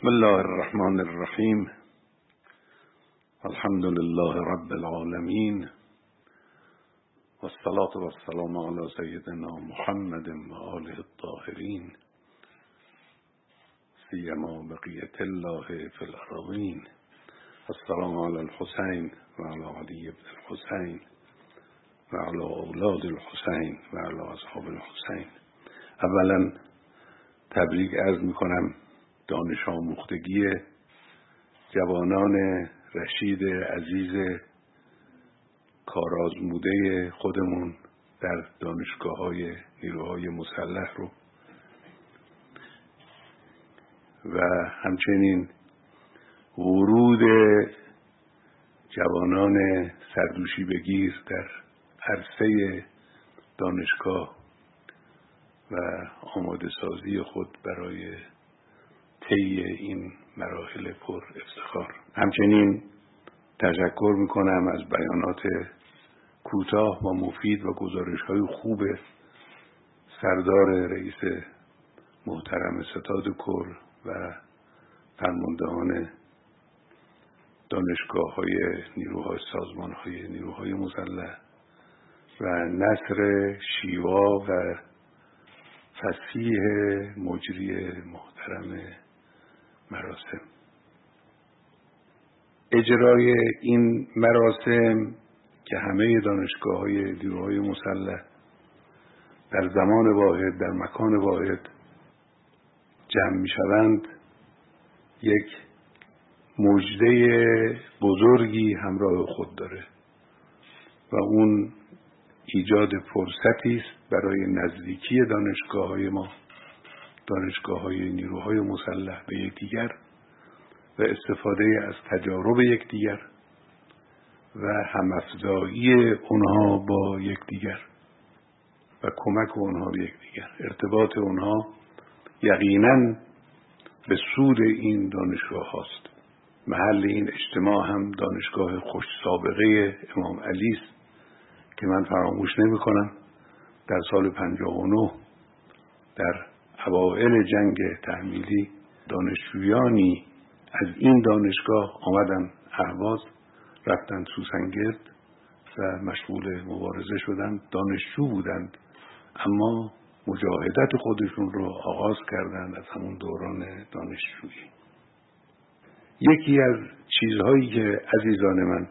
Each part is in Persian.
بسم الله الرحمن الرحیم الحمد لله رب العالمین والصلاة والسلام على سيدنا محمد وآله الطاهرين. سيما بقية الله في الأرضين. السلام على الحسين وعلى علي بن الحسين وعلى أولاد الحسين وعلى أصحاب الحسين. اولا تبریک عرض میکنم دانش آموختگی جوانان رشید عزیز کارآزموده خودمون در دانشگاه های نیروهای مسلح رو. و همچنین ورود جوانان سردوشی بگیر در عرصه دانشگاه و آماده سازی خود برای طی این مراحل پر افتخار. همچنین تشکر می‌کنم از بیانات کوتاه و مفید و گزارش های خوب سردار رئیس محترم ستاد کل و فرماندهان دانشگاه های نیروهای سازمان های نیروهای مسلح و نصر شیوا و فسیح مجری محترم مراسم. اجرای این مراسم که همه دانشگاه های نیروهای مسلح در زمان واحد در مکان واحد جمع می شوند یک مجده بزرگی همراه خود داره و اون ایجاد فرصتی است برای نزدیکی دانشگاه های ما. دانشگاه های نیروهای مسلح به یکدیگر و استفاده از تجارب یکدیگر و همافزایی اونها با یکدیگر و کمک اونها به یکدیگر. ارتباط اونها یقینا به سود این دانشگاه هاست. محل این اجتماع هم دانشگاه خوش سابقه امام علی است که من فراموش نمی کنم در سال 59 در اوائل جنگ تحمیلی دانشجویانی از این دانشگاه آمدن اهواز رفتن سوسنگرد و مشغول مبارزه شدند دانشجو بودند. اما مجاهدت خودشون رو آغاز کردند از همون دوران دانشجویی. یکی از چیزهایی که عزیزان من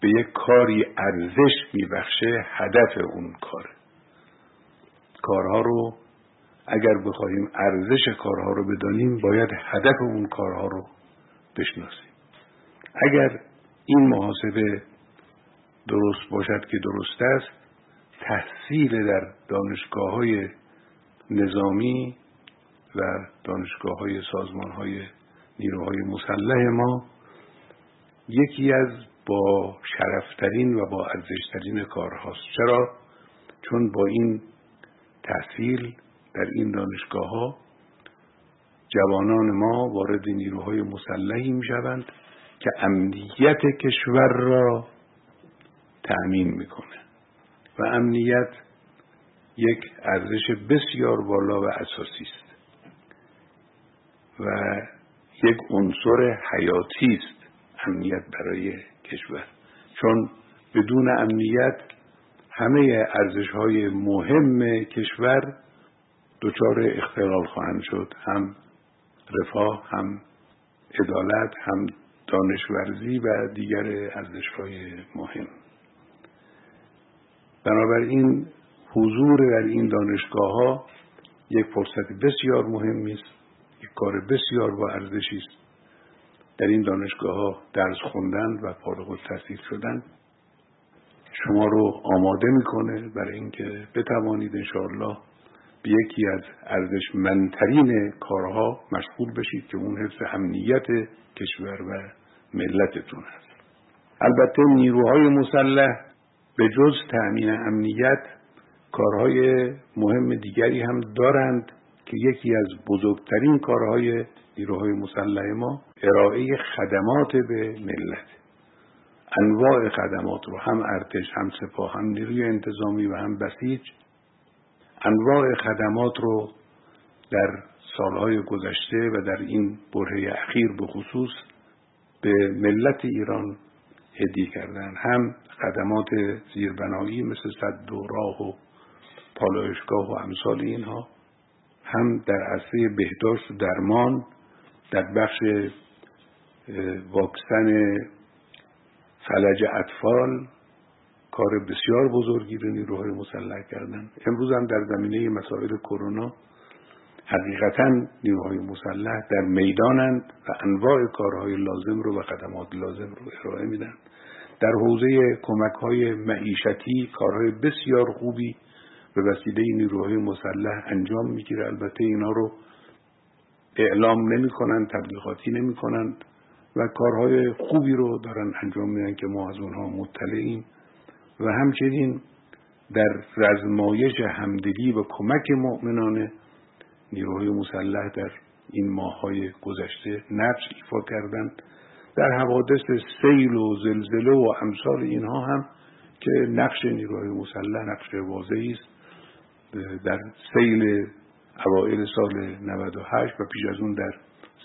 به یک کاری ارزش میبخشه هدف اون کاره. کارها رو اگر بخواهیم ارزش کارها رو بدانیم باید هدف اون کارها رو بشناسیم اگر این محاسبه درست باشد که درست است تحصیل در دانشگاه های نظامی و دانشگاه های سازمان های نیروهای مسلح ما یکی از با شرفترین و با ارزشترین کارهاست چرا؟ چون با این تحصیل در این دانشگاه ها جوانان ما وارد نیروهای مسلحی می شوند که امنیت کشور را تأمین می‌کنه. و امنیت یک ارزش بسیار بالا و اساسی است. و یک عنصر حیاتی است امنیت برای کشور. چون بدون امنیت همه ارزش های مهم کشور دچار اختلال خواهند شد. هم رفاه هم عدالت هم دانشورزی و دیگر ارزش های مهم. بنابراین حضور در این دانشگاه ها یک فرصت بسیار مهمی است. یک کار بسیار با ارزشی است. در این دانشگاه ها درس خوندن و فارغ التحصیل شدن شما رو آماده می‌کنه برای اینکه بتوانید انشاءالله به یکی از ارزشمندترین کارها مشغول بشید که اون حفظ امنیت کشور و ملتتون است البته نیروهای مسلح به جز تأمین امنیت کارهای مهم دیگری هم دارند که یکی از بزرگترین کارهای نیروهای مسلح ما ارائه خدمات به ملت. انواع خدمات رو هم ارتش هم سپاه هم نیروی انتظامی و هم بسیج انواع خدمات رو در سالهای گذشته و در این برهه اخیر به خصوص به ملت ایران هدیه کردن. هم خدمات زیربنایی مثل صد و راه و پالایشگاه و امثال اینها هم در عرصه بهداشت و درمان در بخش واکسن فلج اطفال کار بسیار بزرگی رو نیروهای مسلح کردن. امروز هم در زمینه مسائل کرونا حقیقتا نیروهای مسلح در می‌دانند و انواع کارهای لازم رو و خدمات لازم رو ارائه میدن. در حوزه کمک های معیشتی کارهای بسیار خوبی به وسیله نیروهای مسلح انجام می‌گیره. البته اینا رو اعلام نمی کنند تبلیغاتی نمی کنند و کارهای خوبی رو دارن انجام میدن که ما از اونها مطلعیم. و همچنین در رزمایش همدلی و کمک مؤمنانه نیروهای مسلح در این ماههای گذشته نقش ایفا کردند. در حوادث سیل و زلزله و امثال اینها هم که نقش نیروهای مسلح نقش واضحی است. در سیل اوائل سال 98 و پیش از اون در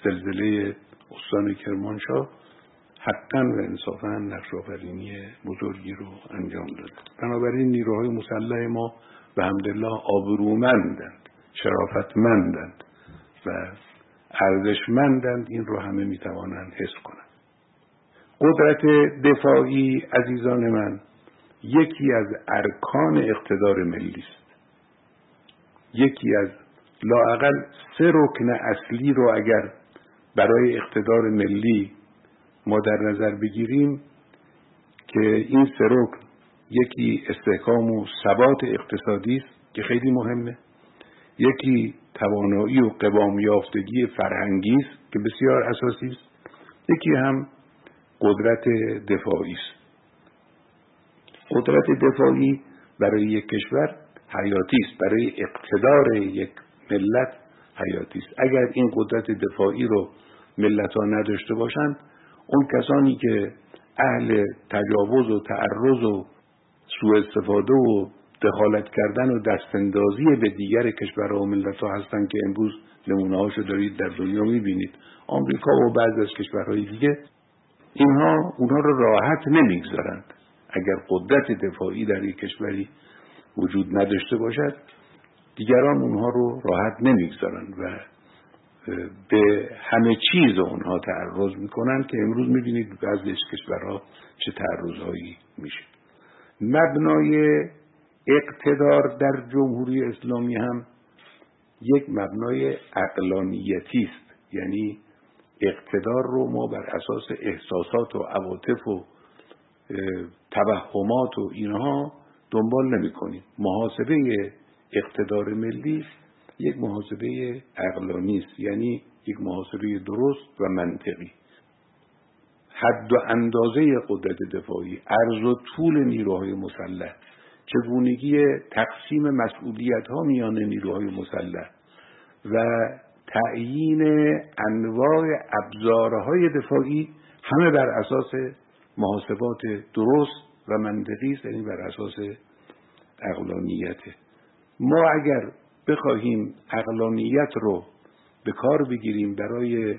زلزله استان کرمانشاه حقا و انصافا نقش آفرینی بزرگی رو انجام داد. بنابراین نیروهای مسلح ما به حمدالله آبرومندند شرافتمندند و ارزشمندند این رو همه می‌توانند حس کنند. قدرت دفاعی عزیزان من یکی از ارکان اقتدار ملی است. یکی از لاعقل سه رکن اصلی رو اگر برای اقتدار ملی ما در نظر بگیریم که این سه رکن یکی استحکام و ثبات اقتصادی است که خیلی مهمه. یکی توانایی و قوام یافتگی فرهنگی است که بسیار اساسی است. یکی هم قدرت دفاعی است. قدرت دفاعی برای یک کشور حیاتی است برای اقتدار یک ملت حیاتی است. اگر این قدرت دفاعی رو ملت ها نداشته باشند اون کسانی که اهل تجاوز و تعرض و سوء استفاده و دخالت کردن و دستندازی به دیگر کشورها و ملت ها هستند که امروز نمونه هاشو دارید در دنیا می‌بینید. آمریکا و بعضی از کشورهای دیگه اینها اونها رو راحت نمی‌گذارند. اگر قدرت دفاعی در یک کشوری وجود نداشته باشد دیگران اونها رو راحت نمی‌گذارند و به همه چیز اونها تعرض می‌کنن که امروز می‌بینید از کشورها چه تعرضهایی میشه. مبنای اقتدار در جمهوری اسلامی هم یک مبنای اقلانیتی است. یعنی اقتدار رو ما بر اساس احساسات و عواطف و توهمات و اینها دنبال نمی کنیم محاسبه اقتدار ملی یک محاسبه عقلانی است. یعنی یک محاسبه درست و منطقی. حد و اندازه قدرت دفاعی عرض و طول نیروهای مسلح چگونگی تقسیم مسئولیت ها میان نیروهای مسلح و تعیین انواع ابزارهای دفاعی همه بر اساس محاسبات درست و منطقی است یعنی بر اساس اقلانیت ما اگر بخواهیم اقلانیت رو به کار بگیریم برای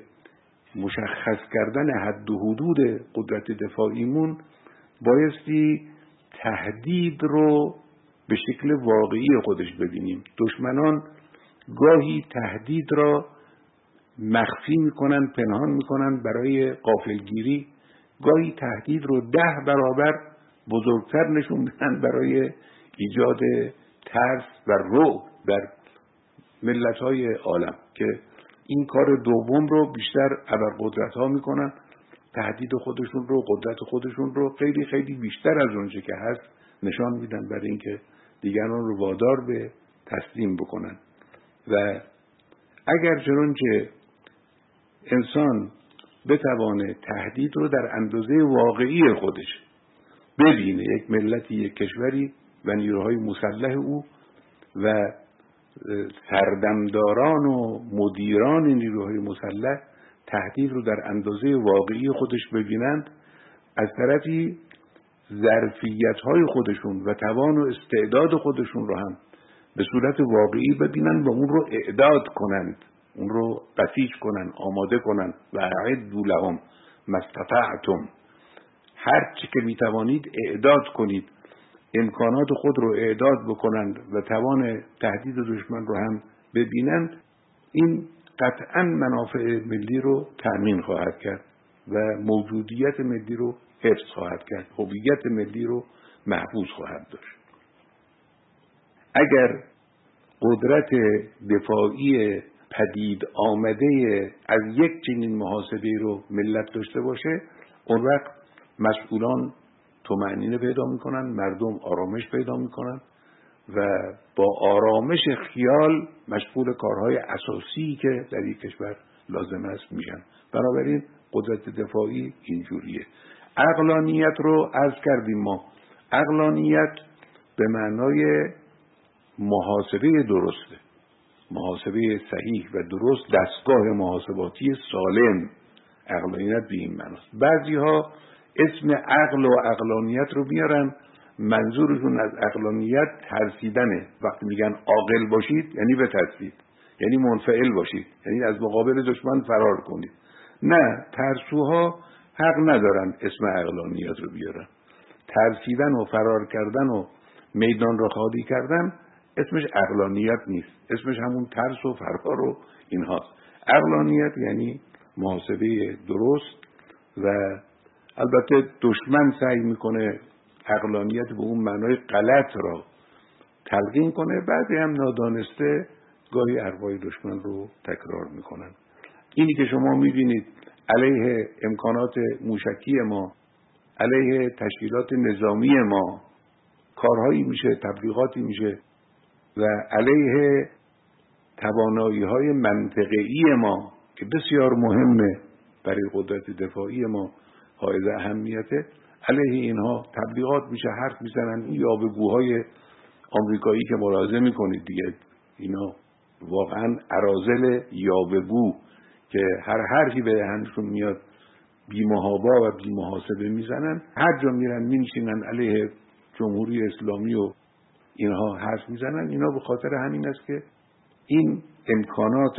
مشخص کردن حد و حدود قدرت دفاعیمون بایستی تهدید رو به شکل واقعی خودش ببینیم. دشمنان گاهی تهدید را مخفی می‌کنن پنهان می‌کنن برای قافلگیری. گاهی تهدید رو ده برابر بزرگتر نشون میدن برای ایجاد ترس و رو در ملت های عالم که این کار دوم رو بیشتر قدرت ها می‌کنن تهدید خودشون رو قدرت خودشون رو خیلی خیلی بیشتر از اونچه که هست نشان میدن برای اینکه دیگران رو وادار به تسلیم بکنن. و اگر چنانچه انسان بتوانه تهدید رو در اندازه واقعی خودش ببینه یک ملتی یک کشوری و نیروهای مسلح او و سردمداران و مدیران نیروهای مسلح تهدید رو در اندازه واقعی خودش ببینند. از طرفی ظرفیت های خودشون و توان و استعداد خودشون رو هم به صورت واقعی ببینند و اون رو اعداد کنند اون رو بسیج کنن آماده کنن و اعدوا لهم مستطعتم هر چی که می‌توانید اعداد کنید. امکانات خود رو اعداد بکنند و توان تهدید دشمن رو هم ببینند این قطعا منافع ملی رو تأمین خواهد کرد و موجودیت ملی رو حفظ خواهد کرد هویت ملی رو محفوظ خواهد داشت. اگر قدرت دفاعی پدید آمده از یک چنین محاسبه رو ملت داشته باشه اون وقت مسئولان تومعنینه پیدا می‌کنن مردم آرامش پیدا می‌کنن و با آرامش خیال مشغول کارهای اساسی که در یک کشور لازم است میشن. بنابراین قدرت دفاعی اینجوریه. اقلانیت رو از کردیم ما. اقلانیت به معنای محاسبه درسته. محاسبه صحیح و درست دستگاه محاسباتی سالم. اقلانیت به این معناست. بعضی ها اسم عقل و اقلانیت رو میارن منظورشون از اقلانیت ترسیدنه. وقتی میگن عاقل باشید یعنی به ترسید. یعنی منفعل باشید. یعنی از مقابل دشمن فرار کنید. نه ترسوها حق ندارن اسم اقلانیت رو بیارن. ترسیدن و فرار کردن و میدان را خالی کردن اسمش اقلانیت نیست. اسمش همون ترس و فرار و اینهاست. اقلانیت یعنی محاسبه درست و البته دشمن سعی می‌کنه اقلانیت به اون معنای غلط را تلقین کنه. بعضی هم نادانسته گاهی اربای دشمن رو تکرار می‌کنن. اینی که شما می‌بینید علیه امکانات موشکی ما علیه تشکیلات نظامی ما کارهایی میشه تبلیغاتی میشه و علیه توانایی های منطقی ما که بسیار مهمه برای قدرت دفاعی ما. حائز اهمیته. علیه اینها تبلیغات میشه حرف می‌زنن. این یابگوهای آمریکایی که ملاحظه می‌کنید دیگه اینا واقعا عرازل یابگو که هر حرفی به هندشون میاد بیمهابا و بیمحاسبه می‌زنن. هر جا میرن مینشینن علیه جمهوری اسلامی و اینها حرف می‌زنن. اینا به خاطر همین است که این امکانات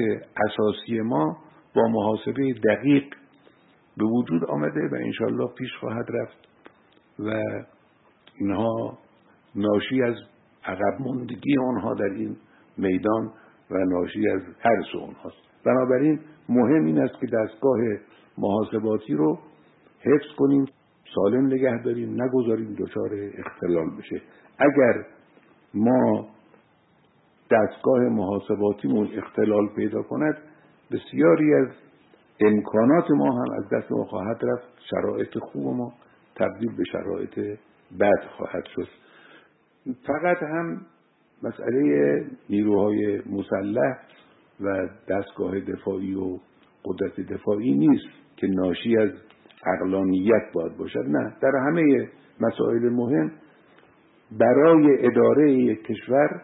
اساسی ما با محاسبه دقیق به وجود آمده و انشالله پیش خواهد رفت و اینها ناشی از عقب مندگی آنها در این میدان و ناشی از هر سو آنهاست. بنابراین مهم این است که دستگاه محاسباتی رو حفظ کنیم سالم نگه داریم نگذاریم دچار اختلال بشه. اگر ما دستگاه محاسباتیمون اختلال پیدا کند بسیاری از امکانات ما هم از دست ما خواهد رفت. شرایط خوب ما تبدیل به شرایط بد خواهد شد. فقط هم مسئله نیروهای مسلح و دستگاه دفاعی و قدرت دفاعی نیست که ناشی از اقلانیت باید باشد. نه در همه مسائل مهم برای اداره یک کشور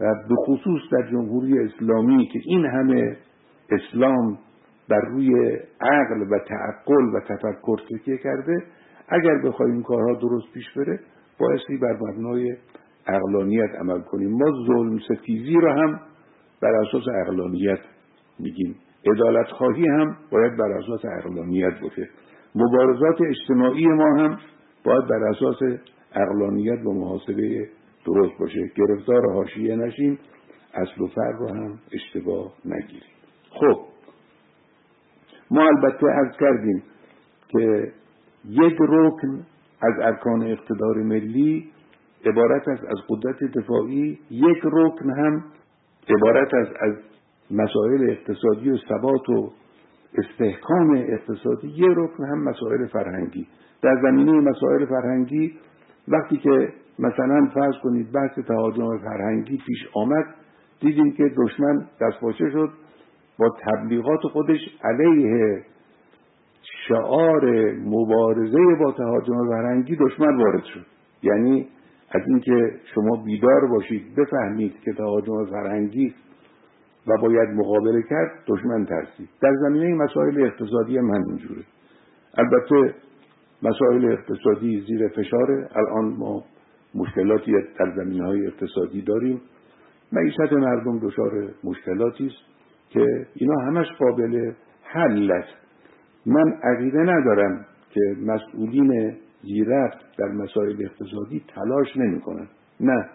و به خصوص در جمهوری اسلامی که این همه اسلام بر روی عقل و تعقل و تفکر تکیه کرده اگر بخوایم کارها درست پیش بره بایستی بر مبنای اقلانیت عمل کنیم. ما ظلم ستیزی را هم بر اساس اقلانیت میگیم. ادالت خواهی هم باید بر اساس اقلانیت باشه. مبارزات اجتماعی ما هم باید بر اساس اقلانیت و محاسبه درست باشه. گرفتار حاشیه نشیم اصل و فر رو هم اشتباه نگیریم. خب ما البته عرض کردیم که یک رکن از ارکان اقتدار ملی عبارت است از قدرت دفاعی یک رکن هم عبارت است از مسائل اقتصادی و ثبات و استحکام اقتصادی یک رکن هم مسائل فرهنگی. در زمینه مسائل فرهنگی وقتی که مثلا فرض کنید بحث تهاجم فرهنگی پیش آمد دیدیم که دشمن دستپاچه شد با تبلیغات خودش علیه شعار مبارزه با تهاجم فرهنگی دشمن وارد شد. یعنی از اینکه شما بیدار باشید بفهمید که تهاجم فرهنگی و باید مقابله کرد دشمن ترسید. در زمینه مسائل اقتصادی هم همینجوره. البته مسائل اقتصادی زیر فشاره. الان ما مشکلاتی در زمینه های اقتصادی داریم. معیشت مردم دچار مشکلاتی است. که اینا همش قابل حل است. من عقیده ندارم که مسئولین زیرفت در مسائل اقتصادی تلاش نمی‌کنن نه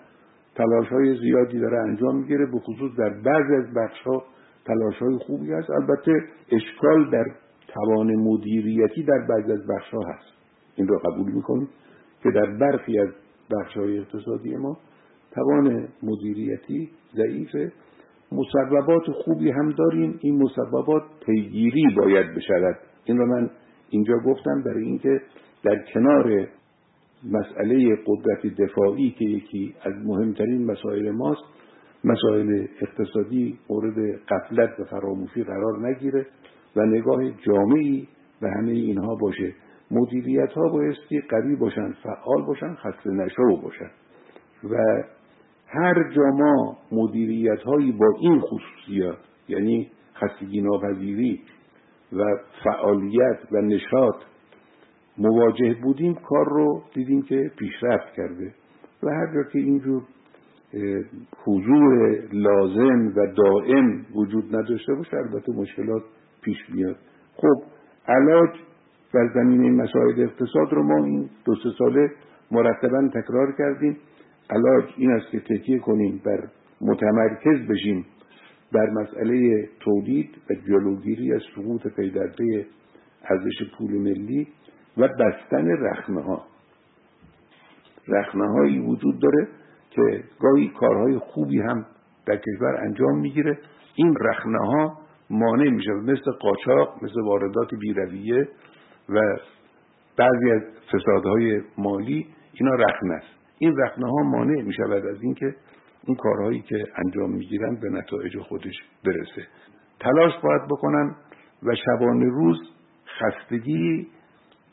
تلاش های زیادی داره انجام می‌گیره به خصوص در بعض از بخش ها تلاش های خوبی هست. البته اشکال در توان مدیریتی در بعض از بخش ها هست. این رو قبول می‌کنیم که در برخی از بخش های اقتصادی ما توان مدیریتی ضعیفه. مسببات خوبی هم داریم. این مسببات پیگیری باید بشود. این رو من اینجا گفتم برای اینکه در کنار مسئله قدرت دفاعی که یکی از مهمترین مسائل ماست مسائل اقتصادی مورد قفلت و فراموشی قرار نگیره و نگاه جامعی به همه اینها باشه. مدیریت ها بایستی قوی باشن فعال باشن خسته نشو باشن. و هر جا ما مدیریت هایی با این خصوصیات یعنی خستگی ناپذیری و فعالیت و نشاط مواجه بودیم کار رو دیدیم که پیشرفت کرده و هر جا که اینجور حضور لازم و دائم وجود نداشته باشه البته مشکلات پیش میاد. خب علاج در زمینه مسائل اقتصاد رو ما این دو سه ساله مرتبا تکرار کردیم. علاج این است که تکیه کنیم بر متمرکز بشیم بر مسئله تولید و جلوگیری از سقوط پی ارزش پول ملی و بستن رخنه ها رخنه هایی وجود داره که گاهی کارهای خوبی هم در کشور انجام می‌گیره. این رخنه ها مانع میشه مثل قاچاق مثل واردات بیرویه و بعضی از فسادهای مالی اینا رخنه است. این رخنه ها مانع می شود از اینکه اون کارهایی که انجام می‌گیرن به نتایج خودش برسه. تلاش باید بکنن و شبانه روز خستگی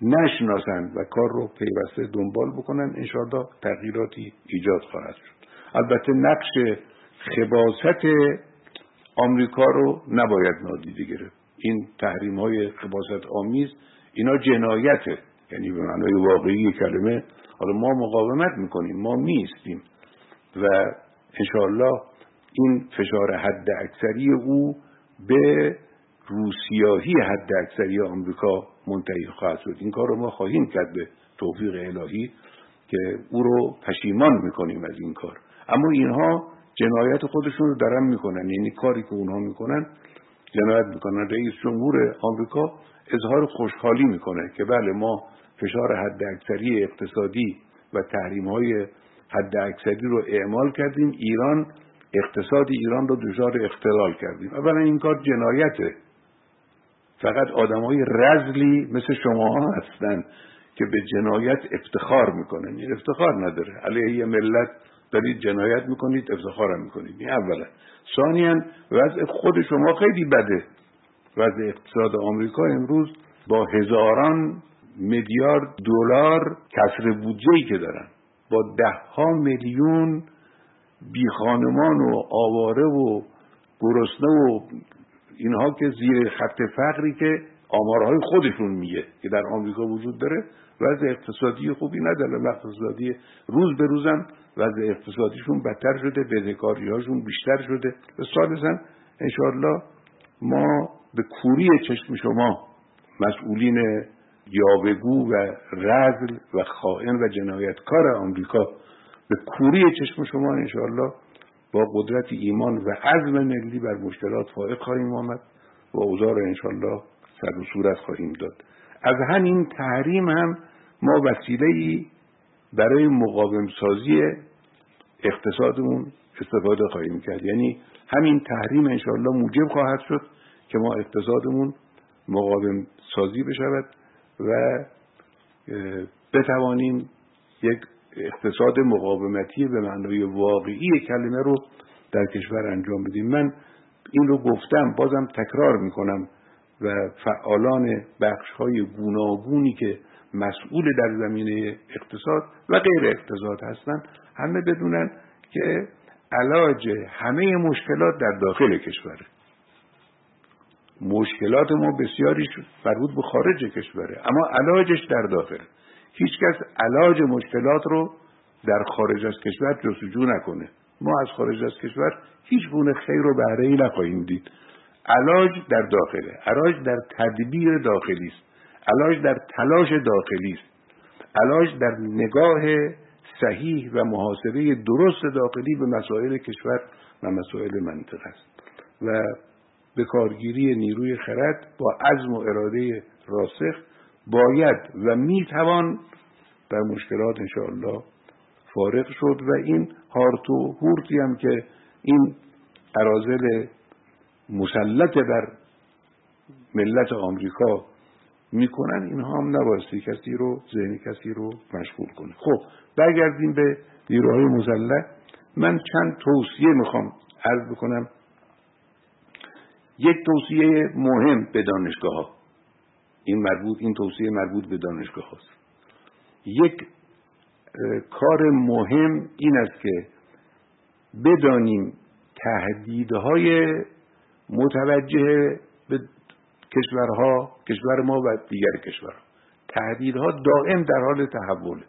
نشناسند و کار رو پیوسته دنبال بکنن. انشاءالله تغییراتی ایجاد خواهد شد. البته نقش خباست آمریکا رو نباید نادیده گرفت. این تحریم های خباست آمیز اینا جنایته یعنی به معنای واقعی کلمه حالا ما مقاومت می‌کنیم ما میستیم و انشاءالله این فشار حد اکثری او به روسیاهی حد اکثری آمریکا منتهی خواهد شد. این کار رو ما خواهیم کرد به توفیق الهی که او رو پشیمان می‌کنیم از این کار. اما اینها جنایت خودشون رو درم می‌کنن. یعنی کاری که اونها می‌کنن جنایت می‌کنن. رئیس جمهور آمریکا اظهار خوشحالی می‌کنه که بله ما فشار حد اکثری اقتصادی و تحریم های حد اکثری رو اعمال کردیم. ایران اقتصاد ایران رو دچار اختلال کردیم. اولا این کار جنایته. فقط آدم های رزلی مثل شما هستن که به جنایت افتخار می‌کنن. این افتخار نداره. علیه ملت دارید جنایت می‌کنید افتخارم می‌کنید. این اولا ثانیا وضع خود شما خیلی بده. وضع اقتصاد آمریکا امروز با هزاران میلیارد دلار کسر بودجه که دارن. با ده ها میلیون بیخانمان و آواره و گرسنه و اینها که زیر خط فقری که آمارهای خودشون میگه که در آمریکا وجود داره وضع اقتصادی خوبی نداره. اقتصادی روز به روزم وضع اقتصادیشون بدتر شده بدهکاری هاشون بیشتر شده. و سالسا انشاءالله ما به کوری چشم شما مسئولین یاوگو و رزل و خائن و جنایتکار آمریکا به کوری چشم شما انشاءالله با قدرت ایمان و عزم ملی بر مشکلات فائق خواهیم آمد و اوضاع را انشاءالله سر و صورت خواهیم داد. از همین تحریم هم ما وسیله ای برای مقاوم سازی اقتصادمون استفاده خواهیم کرد. یعنی همین تحریم انشاءالله موجب خواهد شد که ما اقتصادمون مقاوم سازی بشود و بتوانیم یک اقتصاد مقاومتی به معنای واقعی کلمه رو در کشور انجام بدیم. من این رو گفتم بازم تکرار می‌کنم و فعالان بخش های گوناگونی که مسئول در زمینه اقتصاد و غیر اقتصاد هستند همه بدونن که علاج همه مشکلات در داخل کشوره. مشکلات ما بسیاریش مربوط به خارج کشوره. اما علاجش در داخل. هیچکس علاج مشکلات رو در خارج از کشور جستجو نکنه. ما از خارج از کشور هیچ گونه خیر و بهره نخواهیم دید. علاج در داخله. علاج در تدبیر داخلی است. علاج در تلاش داخلی است. علاج در نگاه صحیح و محاسبه درست داخلی به مسائل کشور و مسائل منطقه است. و به کارگیری نیروی خرد با عزم و اراده راسخ باید و می‌توان بر مشکلات انشاءالله فارغ شد و این هارت و هورتی هم که این ارازل مسلط بر ملت آمریکا می‌کنن اینها هم نبایستی کسی رو ذهن کسی رو مشغول کنه. خب برگردیم به نیروهای مسلح من چند توصیه می‌خوام عرض بکنم. یک توصیه مهم به دانشگاه ها این مربوط این توصیه مربوط به دانشگاه هاست یک کار مهم این است که بدانیم تهدیدهای متوجه به کشورها کشور ما و دیگر کشورها. تهدیدها دائم در حال تحوله.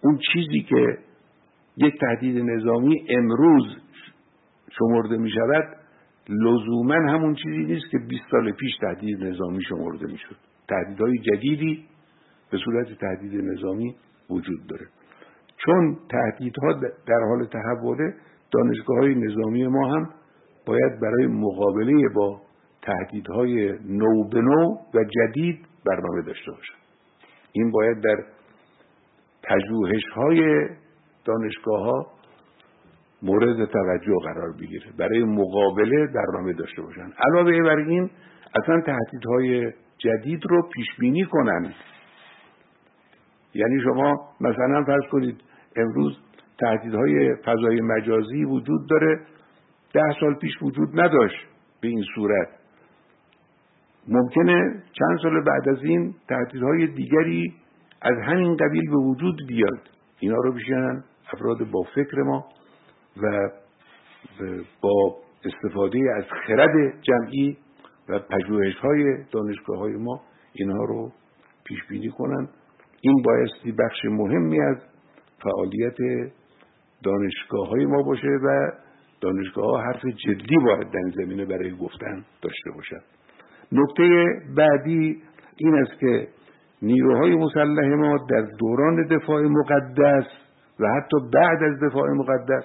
اون چیزی که یک تهدید نظامی امروز شمرده می شود لزوما همون چیزی نیست که 20 سال پیش تهدید نظامی شمرده می شد تهدیدهای جدیدی به صورت تهدید نظامی وجود داره. چون تهدیدها در حال تحوله دانشگاه های نظامی ما هم باید برای مقابله با تهدیدهای نو به نو و جدید برنامه داشته باشن این باید در پژوهش های دانشگاه ها مورد توجه قرار بگیره. برای مقابله برنامه داشته باشن. علاوه بر این اصلا تهدیدهای جدید رو پیش بینی کنن. یعنی شما مثلا فرض کنید امروز تهدیدهای فضای مجازی وجود داره. ده سال پیش وجود نداشت به این صورت. ممکنه چند سال بعد از این تهدیدهای دیگری از همین قبیل به وجود بیاد. اینا رو بشینن افراد با فکر ما و با استفاده از خرد جمعی و پژوهش های دانشگاه های ما اینها رو پیش بینی کنن. این بایستی بخش مهمی از فعالیت دانشگاه های ما باشه و دانشگاه ها حرف جدی باید در زمینه برای گفتن داشته باشند نکته بعدی این است که نیروهای مسلح ما در دوران دفاع مقدس و حتی بعد از دفاع مقدس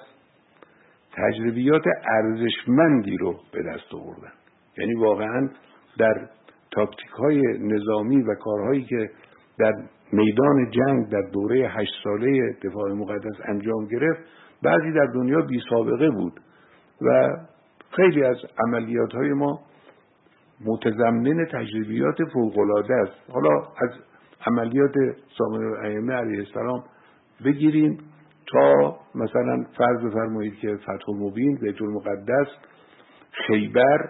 تجربیات ارزشمندی رو به دست آوردن. یعنی واقعا در تاکتیک های نظامی و کارهایی که در میدان جنگ در دوره هشت ساله دفاع مقدس انجام گرفت بعضی در دنیا بی سابقه بود و خیلی از عملیات های ما متضمن تجربیات فوقالعاده است. حالا از عملیات سامن الائمه علیه السلام بگیریم. تا مثلا فرض بفرمایید که فتح المبین بیت المقدس خیبر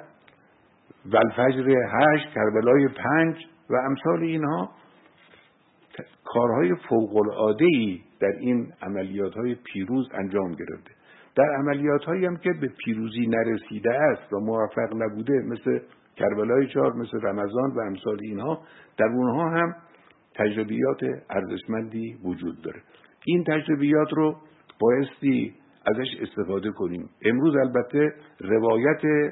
و الفجر هشت کربلای پنج و امثال اینها کارهای فوقالعاده ای در این عملیات های پیروز انجام گرفته. در عملیات هایی هم که به پیروزی نرسیده است و موفق نبوده مثل کربلای چهار مثل رمضان و امثال اینها در اونها هم تجربیات ارزشمندی وجود داره. این تجربیات رو بایستی ازش استفاده کنیم. امروز البته روایت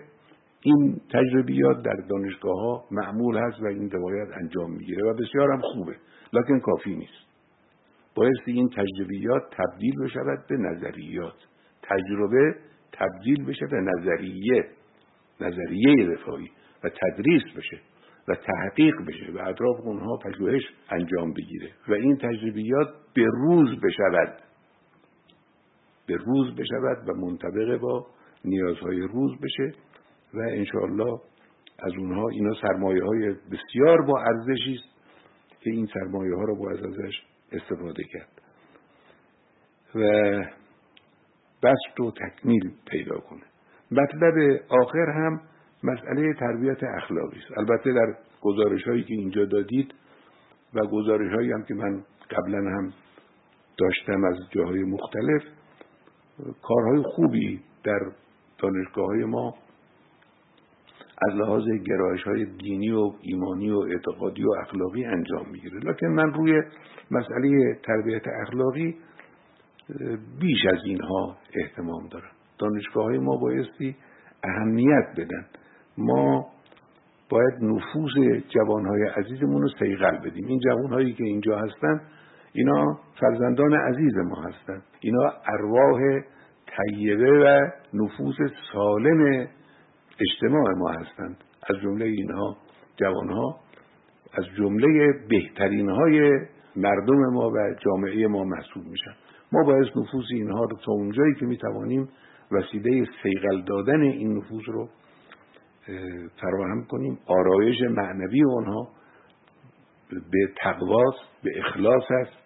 این تجربیات در دانشگاه ها معمول هست و این روایت انجام می‌گیره و بسیار هم خوبه لکن کافی نیست. بایستی این تجربیات تبدیل بشود به نظریات. تجربه تبدیل بشه به نظریه نظریه رفاهی و تدریس بشه. و تحقیق بشه و اطراف اونها پژوهش انجام بگیره. و این تجربیات به روز بشود. به روز بشود و منطبق با نیازهای روز بشه و انشاءالله از اونها اینا سرمایه های بسیار با ارزشی است که این سرمایه ها رو باید ازش استفاده کرد. و بست و تکمیل پیدا کنه. مطلب آخر هم مسئله تربیت اخلاقی است. البته در گزارش هایی که اینجا دادید و گزارش هایی هم که من قبلا هم داشتم از جاهای مختلف کارهای خوبی در دانشگاه های ما از لحاظ گرایش های دینی و ایمانی و اعتقادی و اخلاقی انجام می‌گیره. لکن من روی مسئله تربیت اخلاقی بیش از اینها احتمام دارم. دانشگاه های ما بایستی اهمیت بدن. ما باید نفوذ جوانهای عزیزمون رو سیغل بدیم. این جوانهایی که اینجا هستن اینا فرزندان عزیز ما هستند اینا ارواح طیبه و نفوذ سالم اجتماع ما هستند از جمله اینها جوانها از جمله بهترین های مردم ما و جامعه ما محسوب میشن. ما باید نفوذ اینها رو تا اونجایی که می‌توانیم وسیله سیغل دادن این نفوذ رو فراهم کنیم. آرایش معنوی آنها به تقواست به اخلاص است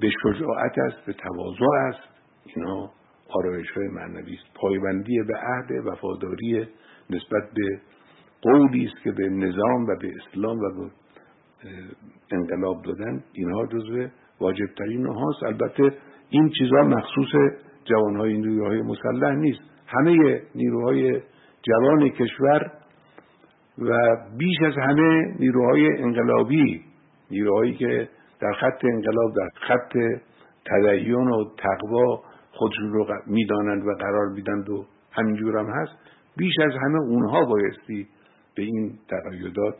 به شجاعت است به تواضع است. اینا آرایش های معنوی است. پایبندی به عهد وفاداری نسبت به قولی است که به نظام و به اسلام و به انقلاب دادن. اینها جزو واجبترین هاست. البته این چیزها مخصوص جوانهای نیروهای مسلح نیست. همه نیروهای جوان کشور و بیش از همه نیروهای انقلابی نیروهایی که در خط انقلاب در خط تدین و تقوا خودشون رو می‌دانند و قرار میدند و همینجور هم هست بیش از همه اونها بایستی به این تقیدات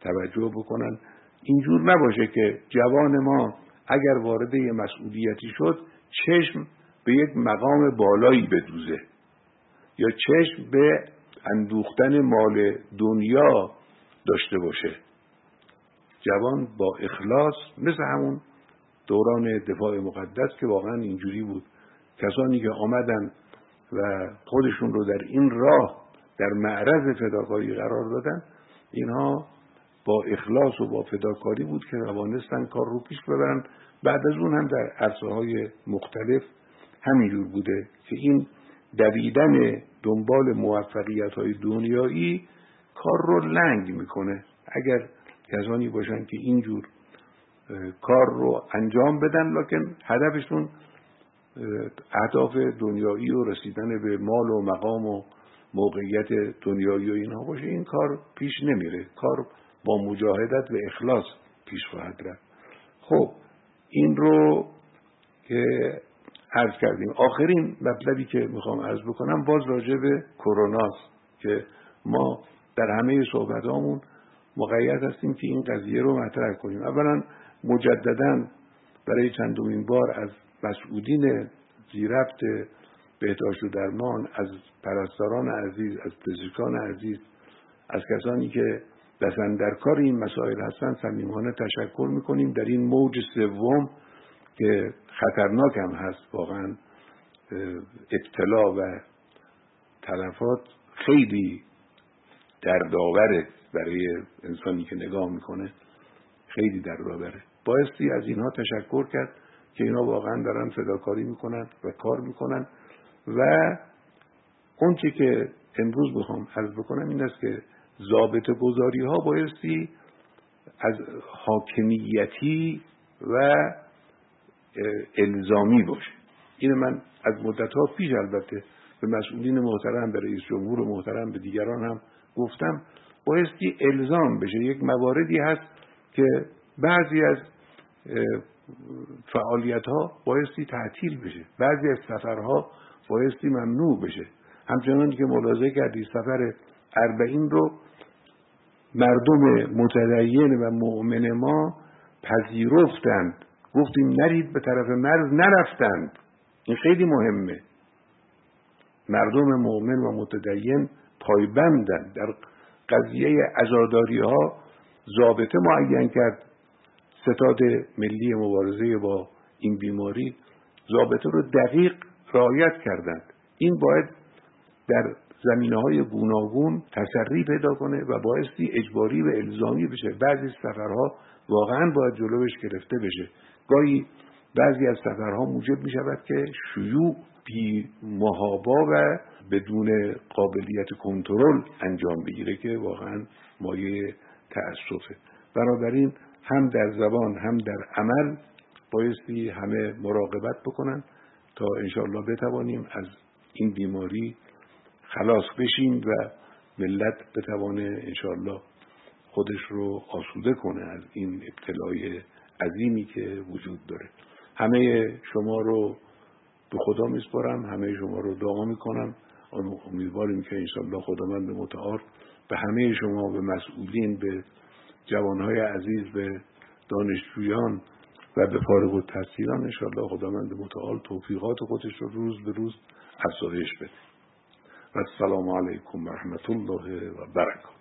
توجه بکنن. اینجور نباشه که جوان ما اگر وارد یه مسئولیتی شد چشم به یک مقام بالایی بدوزه یا چشم به اندوختن مال دنیا داشته باشه. جوان با اخلاص مثل همون دوران دفاع مقدس که واقعا اینجوری بود. کسانی که آمدن و خودشون رو در این راه در معرض فداکاری قرار دادن اینها با اخلاص و با فداکاری بود که توانستن کار رو پیش ببرن. بعد از اون هم در عرصه های مختلف همینجور بوده که این دویدن دنبال موفقیت های دنیایی کار رو لنگ می‌کنه. اگر کسانی باشن که اینجور کار رو انجام بدن لکن هدفشون اهداف دنیایی و رسیدن به مال و مقام و موقعیت دنیایی و اینها باشه این کار پیش نمیره. کار با مجاهدت و اخلاص پیش خواهد رفت. خب این رو که عرض کردیم. آخرین مطلبی که می‌خوام عرض بکنم باز راجع به کروناست که ما در همه صحبت مقید هستیم که این قضیه رو مطرح کنیم. اولا مجددا برای چندمین بار از مسئولین زیرفت بهداشت و درمان از پرستاران عزیز از پزشکان عزیز از کسانی که دستن در کار این مسائل هستند صمیمانه تشکر می‌کنیم. در این موج سوم که خطرناک هم هست واقعا ابتلا و تلفات خیلی دردآوره برای انسانی که نگاه می‌کنه خیلی دردآوره بایستی از اینها تشکر کرد که اینا واقعا دارن فداکاری می‌کنن و کار می‌کنن. و اونچه که امروز بخوام عرض بکنم این است که ضابط گذاری ها بایستی از حاکمیتی و الزامی باشه. این من از مدت ها پیش البته به مسئولین محترم به رئیس جمهور محترم به دیگران هم گفتم بایستی الزام بشه. یک مواردی هست که بعضی از فعالیت ها بایستی تعطیل بشه. بعضی از سفرها بایستی ممنوع بشه. همچنان که ملاحظه کردی سفر اربعین رو مردم متدین و مؤمن ما پذیرفتند. گفتیم نرید به طرف مرز نرفتند این خیلی مهمه. مردم مؤمن و متدین پایبندند در قضیه ازاداری ها ضابطه معین کرد. ستاد ملی مبارزه با این بیماری ضابطه رو دقیق رعایت کردند. این باید در زمینه های گوناگون تسری پیدا کنه و بایستی اجباری و الزامی بشه. بعضی سفرها واقعا باید جلوش گرفته بشه. گاهی بعضی از سفرها موجب می شود که شیوع بی محابا و بدون قابلیت کنترل انجام بگیره که واقعا مایه تأسفه. بنابراین هم در زبان هم در عمل بایستی همه مراقبت بکنن تا انشاءالله بتوانیم از این بیماری خلاص بشیم و ملت بتوانه انشاءالله خودش رو آسوده کنه از این ابتلای عظیمی که وجود داره. همه شما رو به خدا میسپارم همه شما رو دعا می‌کنم. امیدواریم که انشاءالله خداوند متعال به همه شما به مسئولین به جوانهای عزیز به دانشجویان و به فارغ و تحصیلان انشاءالله خداوند متعال توفیقات خودش رو روز به روز افزایش بده. و السلام علیکم و رحمت الله و برکاته.